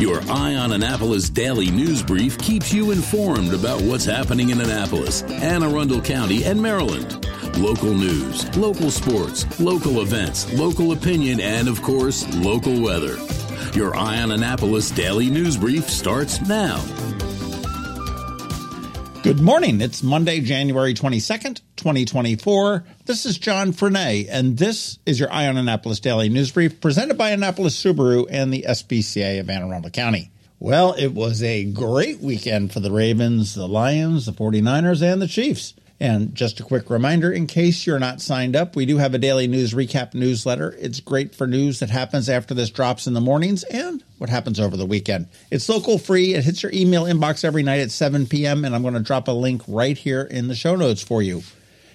Your Eye on Annapolis daily news brief keeps you informed about what's happening in Annapolis, Anne Arundel County, and Maryland. Local news, local sports, local events, local opinion, and of course, local weather. Your Eye on Annapolis daily news brief starts now. Good morning. It's Monday, January 22nd, 2024. This is John Frenaye, and this is your Eye on Annapolis Daily News Brief presented by Annapolis Subaru and the SPCA of Anne Arundel County. Well, it was a great weekend for the Ravens, the Lions, the 49ers, and the Chiefs. And just a quick reminder in case you're not signed up, we do have a daily news recap newsletter. It's great for news that happens after this drops in the mornings and what happens over the weekend. It's local free. It hits your email inbox every night at 7 p.m. And I'm going to drop a link right here in the show notes for you.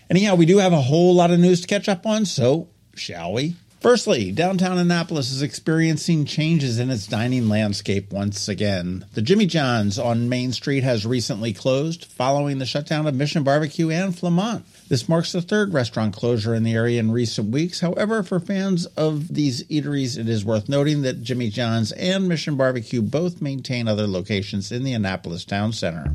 Anyhow, we do have a whole lot of news to catch up on. So, shall we? Firstly, downtown Annapolis is experiencing changes in its dining landscape once again. The Jimmy John's on Main Street has recently closed following the shutdown of Mission Barbecue and Flamant. This marks the third restaurant closure in the area in recent weeks. However, for fans of these eateries, it is worth noting that Jimmy John's and Mission Barbecue both maintain other locations in the Annapolis town center.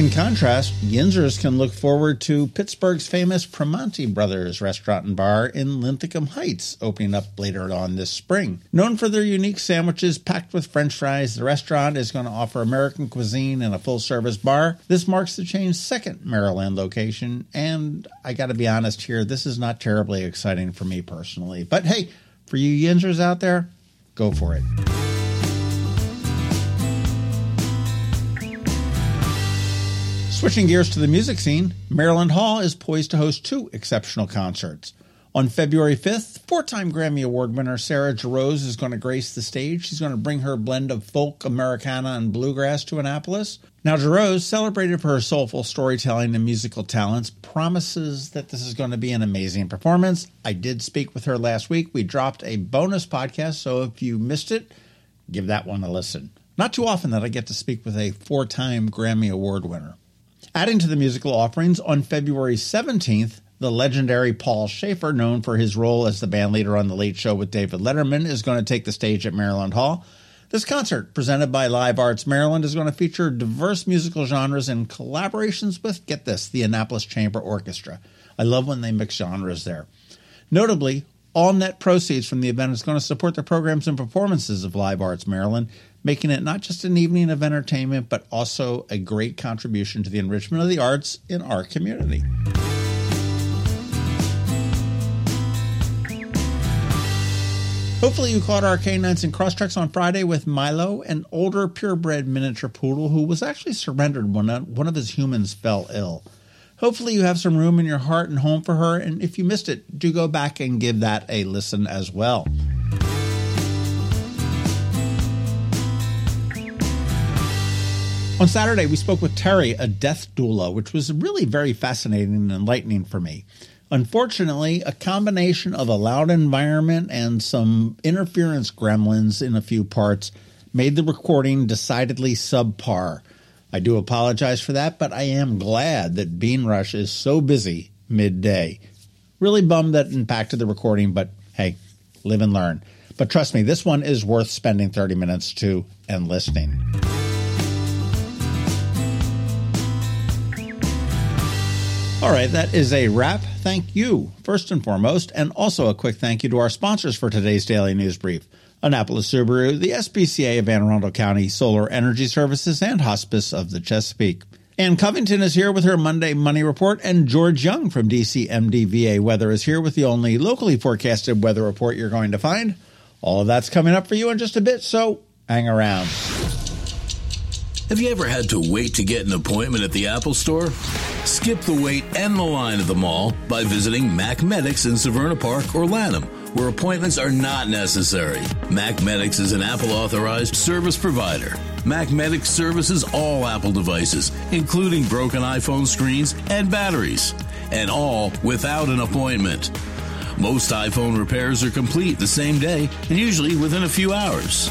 In contrast, Yinzers can look forward to Pittsburgh's famous Primanti Brothers restaurant and bar in Linthicum Heights, opening up later on this spring. Known for their unique sandwiches packed with french fries, the restaurant is going to offer American cuisine and a full service bar. This marks the chain's second Maryland location, and I got to be honest here, this is not terribly exciting for me personally. But hey, for you Yinzers out there, go for it. Switching gears to the music scene, Maryland Hall is poised to host two exceptional concerts. On February 5th, four time Grammy Award winner Sarah Jarosz is going to grace the stage. She's going to bring her blend of folk, Americana, and bluegrass to Annapolis. Now, Jarosz, celebrated for her soulful storytelling and musical talents, promises that this is going to be an amazing performance. I did speak with her last week. We dropped a bonus podcast, so if you missed it, give that one a listen. Not too often that I get to speak with a four time Grammy Award winner. Adding to the musical offerings, on February 17th, the legendary Paul Shaffer, known for his role as the bandleader on The Late Show with David Letterman, is going to take the stage at Maryland Hall. This concert, presented by Live Arts Maryland, is going to feature diverse musical genres and collaborations with, get this, the Annapolis Chamber Orchestra. I love when they mix genres there. Notably, all net proceeds from the event is going to support the programs and performances of Live Arts Maryland, making it not just an evening of entertainment, but also a great contribution to the enrichment of the arts in our community. Hopefully, you caught our canines and crosstreks on Friday with Milo, an older purebred miniature poodle who was actually surrendered when one of his humans fell ill. Hopefully, you have some room in your heart and home for her, and if you missed it, do go back and give that a listen as well. On Saturday, we spoke with Terry, a death doula, which was really very fascinating and enlightening for me. Unfortunately, a combination of a loud environment and some interference gremlins in a few parts made the recording decidedly subpar. I do apologize for that, but I am glad that Bean Rush is so busy midday. Really bummed that impacted the recording, but hey, live and learn. But trust me, this one is worth spending 30 minutes to and listening. All right, that is a wrap. Thank you, first and foremost, and also a quick thank you to our sponsors for today's daily news brief. Annapolis Subaru, the SPCA of Anne Arundel County Solar Energy Services, and Hospice of the Chesapeake. Ann Covington is here with her Monday Money Report, and George Young from DCMDVA Weather is here with the only locally forecasted weather report you're going to find. All of that's coming up for you in just a bit, so hang around. Have you ever had to wait to get an appointment at the Apple Store? Skip the wait and the line at the mall by visiting Mac Medics in Severna Park or Lanham, where appointments are not necessary. Mac Medics is an Apple authorized service provider. Mac Medics services all Apple devices, including broken iPhone screens and batteries, and all without an appointment. Most iPhone repairs are complete the same day and usually within a few hours.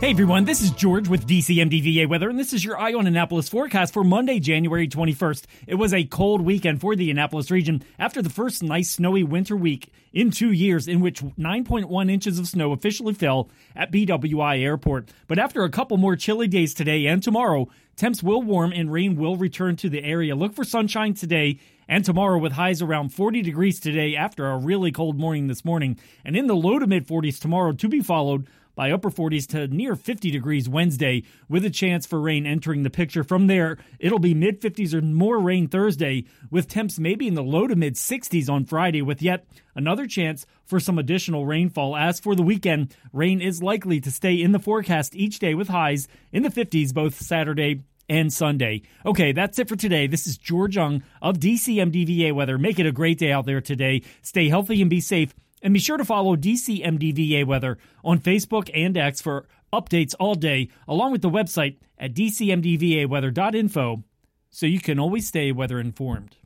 Hey everyone, this is George with DCMDVA Weather, and this is your Eye on Annapolis forecast for Monday, January 21st. It was a cold weekend for the Annapolis region after the first nice snowy winter week in two years, in which 9.1 inches of snow officially fell at BWI Airport. But after a couple more chilly days today and tomorrow, temps will warm and rain will return to the area. Look for sunshine today and tomorrow with highs around 40 degrees today after a really cold morning this morning, and in the low to mid 40s tomorrow to be followed by upper 40s to near 50 degrees Wednesday, with a chance for rain entering the picture. From there, it'll be mid 50s or more rain Thursday, with temps maybe in the low to mid 60s on Friday, with yet another chance for some additional rainfall. As for the weekend, rain is likely to stay in the forecast each day with highs in the 50s both Saturday and Sunday. Okay, that's it for today. This is George Young of DCMDVA Weather. Make it a great day out there today. Stay healthy and be safe. And be sure to follow DCMDVA Weather on Facebook and X for updates all day, along with the website at dcmdvaweather.info so you can always stay weather informed.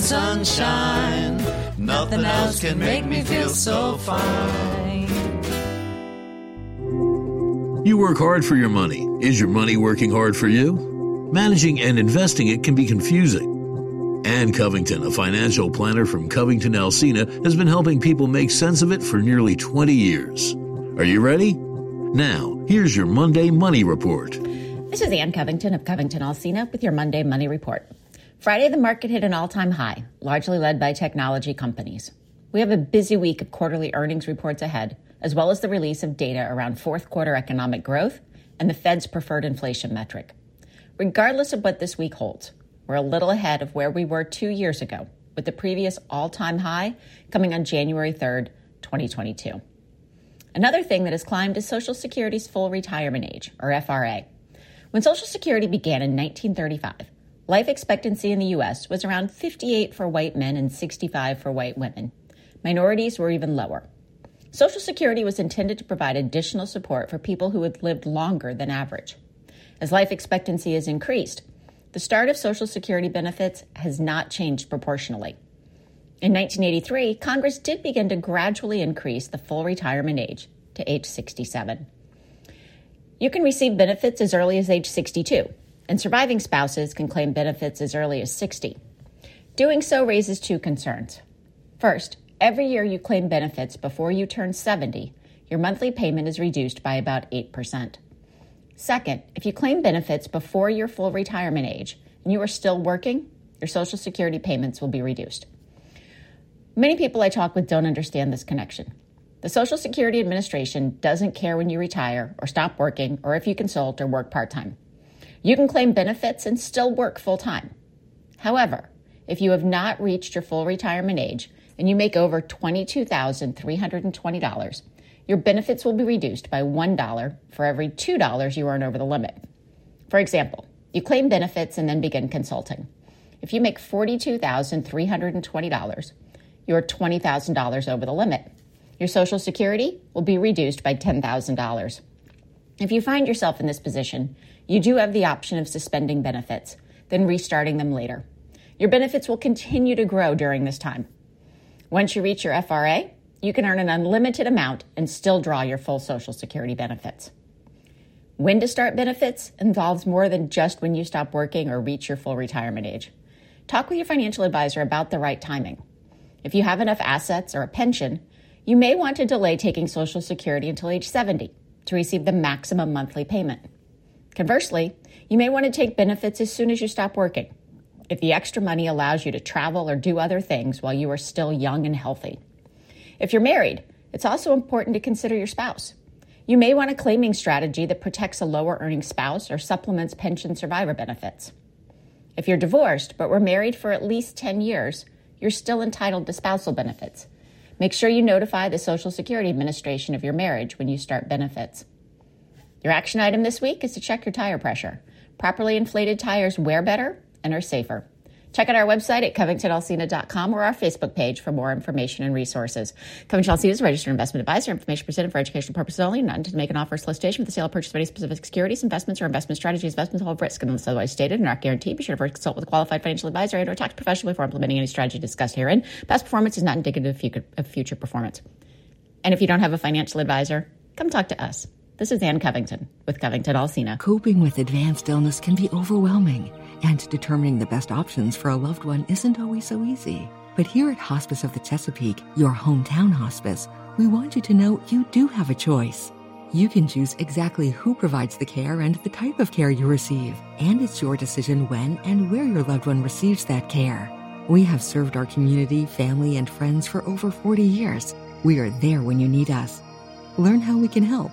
sunshine, nothing else can make me feel so fine. You work hard for your money. Is your money working hard for you? Managing and investing it can be confusing. Ann Covington, a financial planner from Covington Alsina, has been helping people make sense of it for nearly 20 years. Are you ready? Now, here's your Monday Money Report. This is Ann Covington of Covington Alsina with your Monday Money Report. Friday, the market hit an all time high, largely led by technology companies. We have a busy week of quarterly earnings reports ahead, as well as the release of data around fourth quarter economic growth and the Fed's preferred inflation metric. Regardless of what this week holds, we're a little ahead of where we were two years ago, with the previous all time high coming on January 3rd, 2022. Another thing that has climbed is Social Security's full retirement age, or FRA. When Social Security began in 1935, life expectancy in the U.S. was around 58 for white men and 65 for white women. Minorities were even lower. Social Security was intended to provide additional support for people who had lived longer than average. As life expectancy has increased, the start of Social Security benefits has not changed proportionally. In 1983, Congress did begin to gradually increase the full retirement age to age 67. You can receive benefits as early as age 62, and surviving spouses can claim benefits as early as 60. Doing so raises two concerns. First, every year you claim benefits before you turn 70, your monthly payment is reduced by about 8%. Second, if you claim benefits before your full retirement age and you are still working, your Social Security payments will be reduced. Many people I talk with don't understand this connection. The Social Security Administration doesn't care when you retire or stop working or if you consult or work part time. You can claim benefits and still work full time. However, if you have not reached your full retirement age and you make over $22,320, your benefits will be reduced by $1 for every $2 you earn over the limit. For example, you claim benefits and then begin consulting. If you make $42,320, you're $20,000 over the limit. Your Social Security will be reduced by $10,000. If you find yourself in this position, you do have the option of suspending benefits, then restarting them later. Your benefits will continue to grow during this time. Once you reach your FRA, you can earn an unlimited amount and still draw your full Social Security benefits. When to start benefits involves more than just when you stop working or reach your full retirement age. Talk with your financial advisor about the right timing. If you have enough assets or a pension, you may want to delay taking Social Security until age 70 to receive the maximum monthly payment. Conversely, you may want to take benefits as soon as you stop working, if the extra money allows you to travel or do other things while you are still young and healthy. If you're married, it's also important to consider your spouse. You may want a claiming strategy that protects a lower earning spouse or supplements pension survivor benefits. If you're divorced but were married for at least 10 years, you're still entitled to spousal benefits. Make sure you notify the Social Security Administration of your marriage when you start benefits. Your action item this week is to check your tire pressure. Properly inflated tires wear better and are safer. Check out our website at covingtonalsina.com or our Facebook page for more information and resources. Covington Alsina is a registered investment advisor. Information presented for educational purposes only, not intended to make an offer or solicitation for the sale or purchase of any specific securities, investments, or investment strategies. Investments involve risk unless otherwise stated and are not guaranteed. Be sure to consult with a qualified financial advisor and or tax professional before implementing any strategy discussed herein. Past performance is not indicative of future performance. And if you don't have a financial advisor, come talk to us. This is Ann Covington with Covington Alsina. Coping with advanced illness can be overwhelming, and determining the best options for a loved one isn't always so easy. But here at Hospice of the Chesapeake, your hometown hospice, we want you to know you do have a choice. You can choose exactly who provides the care and the type of care you receive, and it's your decision when and where your loved one receives that care. We have served our community, family, and friends for over 40 years. We are there when you need us. Learn how we can help